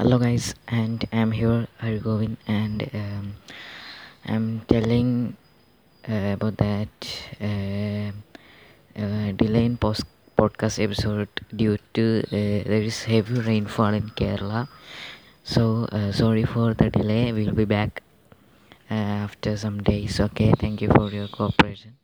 hello guys and i'm here Hargovin and um, i'm telling uh, about that uh, uh, delay in post podcast episode due to uh, there is heavy rainfall in kerala. So uh, sorry for the delay. We'll be back uh, after some days. Okay thank you for your cooperation.